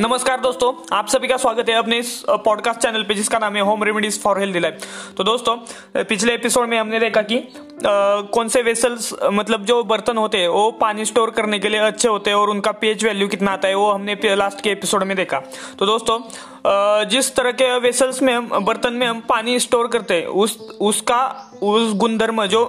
नमस्कार दोस्तों, आप सभी का स्वागत है अपने इस पॉडकास्ट चैनल पे जिसका नाम है home remedies for health life तो दोस्तों पिछले एपिसोड में हमने देखा कि कौन से वेसल्स मतलब जो बर्तन होते हैं, वो पानी स्टोर करने के लिए अच्छे होते हैं और उनका पेज वैल्यू कितना आता है, वो हमने लास्ट के एपिसोड में देखा। तो दोस्तों जिस तरह के वेसल्स में हम, बर्तन में हम पानी स्टोर करते हैं, उस, उसका, उस गुणधर्म जो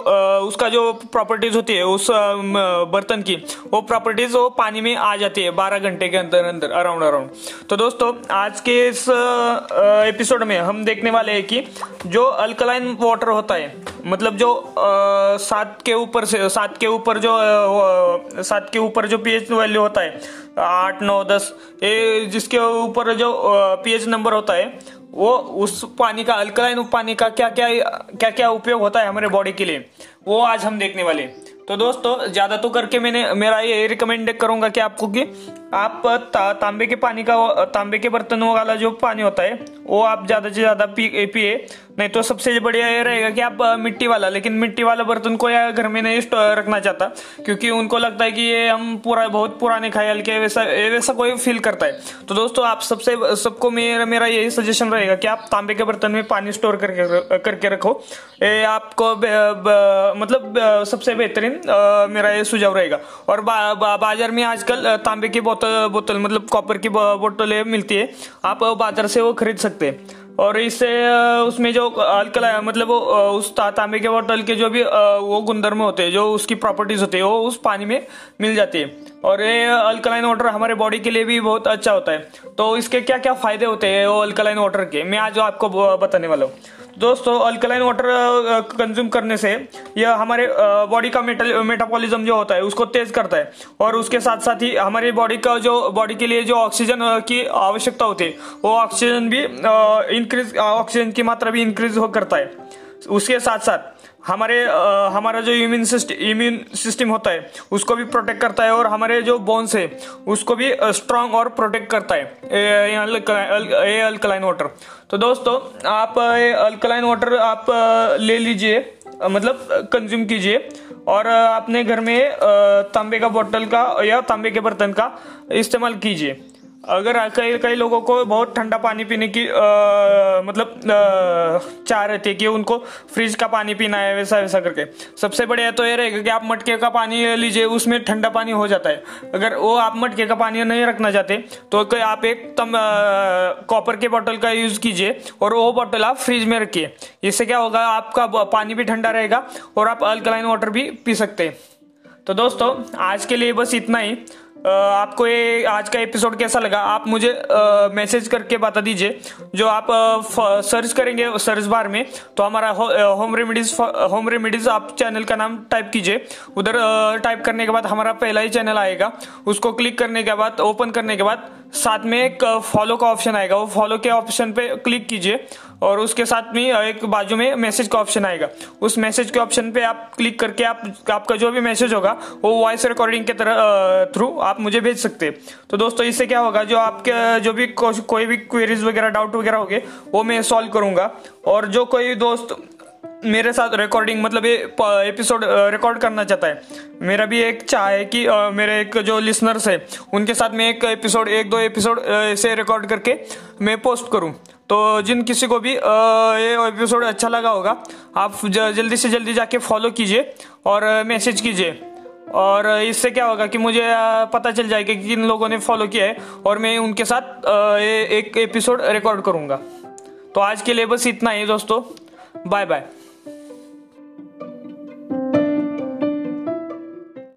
उसका जो प्रॉपर्टीज़ होती है, उस बर्तन की, वो प्रॉपर्टीज़ वो पानी में आ जाती है बारह घंटे के अंदर अंदर अराउंड अराउंड तो दोस्तों, आज के इस एपिसोड में हम देखने वाले हैं कि जो अल्कलाइन वाटर होता है मतलब जो सात के ऊपर से, सात के ऊपर जो सात के ऊपर जो पीएच वैल्यू होता है, आठ, नौ, दस, ये जिसके ऊपर जो पीएच नंबर होता है, वो उस पानी का अल्कलाइन पानी का क्या क्या क्या क्या उपयोग होता है हमारे बॉडी के लिए, वो आज हम देखने वाले तो दोस्तों, ज़्यादा तो करके मैंने, मेरा ये रिकमेंड करूँगा कि आपको कि आप ता, तांबे के पानी का तांबे के बर्तनों वाला जो पानी होता है वो आप ज़्यादा से ज़्यादा पिए। नहीं तो सबसे बढ़िया ये रहेगा कि आप मिट्टी वाला लेकिन मिट्टी वाला बर्तन को या घर में नहीं रखना चाहता क्योंकि उनको लगता है कि ये हम पूरा बहुत पुराने ख्याल के वैसा वैसा कोई फील करता है। तो दोस्तों आप सबसे सबको मेरा मेरा यही सजेशन रहेगा कि आप तांबे के बर्तन में पानी स्टोर करके करके रखो। ये आपको ब, ब, मतलब सबसे बेहतरीन मेरा ये सुझाव रहेगा। और बाज़ार में आजकल तांबे की बोतल बोतल मतलब कॉपर की बोतल मिलती है। आप बाज़ार से वो खरीद सकते हैं। और इससे उसमें जो अल्कला मतलब उस तांबे के बोतल के जो भी वो गुणधर्म होते हैं, जो उसकी प्रॉपर्टीज़ होती है, वो उस पानी में मिल जाती है। और ये अल्कलाइन वाटर हमारे बॉडी के लिए भी बहुत अच्छा होता है। तो इसके क्या क्या फ़ायदे होते हैं वो अल्कलाइन वाटर के? मैं आज आपको बताने वाला हूँ। दोस्तों अल्कलाइन वाटर कंज्यूम करने से यह हमारे बॉडी का मेटाबॉलिज्म जो होता है, उसको तेज करता है। और उसके साथ साथ ही हमारी बॉडी का जो बॉडी के लिए जो ऑक्सीजन की आवश्यकता होती है, वो ऑक्सीजन भी इंक्रीज ऑक्सीजन की मात्रा भी इंक्रीज हो करता है। उसके साथ साथ हमारे आ, हमारा जो इम्यून सिस्टम इम्यून सिस्टम होता है उसको भी प्रोटेक्ट करता है और हमारे जो बोन्स है उसको भी स्ट्रांग और प्रोटेक्ट करता है। ये अल्कलाइन वाटर तो दोस्तों आप अल्कलाइन वाटर आप ले लीजिए मतलब कंज्यूम कीजिए। और अपने घर में तांबे का बोतल का या तांबे के बर्तन का इस्तेमाल कीजिए। अगर कई कई लोगों को बहुत ठंडा पानी पीने की आ, मतलब चाह रहती है कि उनको फ्रिज का पानी पीना है वैसा वैसा करके। सबसे बढ़िया तो ये रहेगा कि आप मटके का पानी लीजिए उसमें ठंडा पानी हो जाता है। अगर वो आप मटके का पानी नहीं रखना चाहते तो आप एक तम कॉपर के बॉटल का यूज़ कीजिए और वो बॉटल आप फ्रिज में रखिए। इससे क्या होगा आपका पानी भी ठंडा रहेगा और आप अल्कलाइन वाटर भी पी सकते हैं। तो दोस्तों आज के लिए बस इतना ही। आपको ये आज का एपिसोड कैसा लगा? आप मुझे मैसेज करके बता दीजिए। जो आप सर्च करेंगे सर्च बार में तो हमारा हो, होम रेमेडीज होम रेमेडीज आप चैनल का नाम टाइप कीजिए। उधर टाइप करने के बाद हमारा पहला ही चैनल आएगा। उसको क्लिक करने के बाद ओपन करने के बाद साथ में एक फॉलो का ऑप्शन आएगा। वो फॉलो के ऑप्शन पे क्लिक कीजिए। और उसके साथ में एक बाजू में मैसेज का ऑप्शन आएगा। उस मैसेज के ऑप्शन पे आप क्लिक करके आप आपका जो भी मैसेज होगा वो वॉइस रिकॉर्डिंग के तरह थ्रू आप मुझे भेज सकते हैं। तो दोस्तों इससे क्या होगा जो आपके जो भी को, कोई भी क्वेरीज वगैरह डाउट वगैरह होंगे वो मैं सॉल्व करूँगा। और जो कोई दोस्त मेरे साथ रिकॉर्डिंग मतलब ये एपिसोड रिकॉर्ड करना चाहता है मेरा भी एक चाह है कि मेरे एक जो लिसनर्स है उनके साथ मैं एक एपिसोड एक दो एपिसोड से रिकॉर्ड करके मैं पोस्ट करूँ। तो जिन किसी को भी ये एपिसोड अच्छा लगा होगा, आप जल्दी से जल्दी जाके फॉलो कीजिए और मैसेज कीजिए। और इससे क्या होगा कि मुझे पता चल जाएगा कि किन लोगों ने फॉलो किया है और मैं उनके साथ एक एपिसोड रिकॉर्ड करूँगा। तो आज के लिए बस इतना ही दोस्तों। Bye bye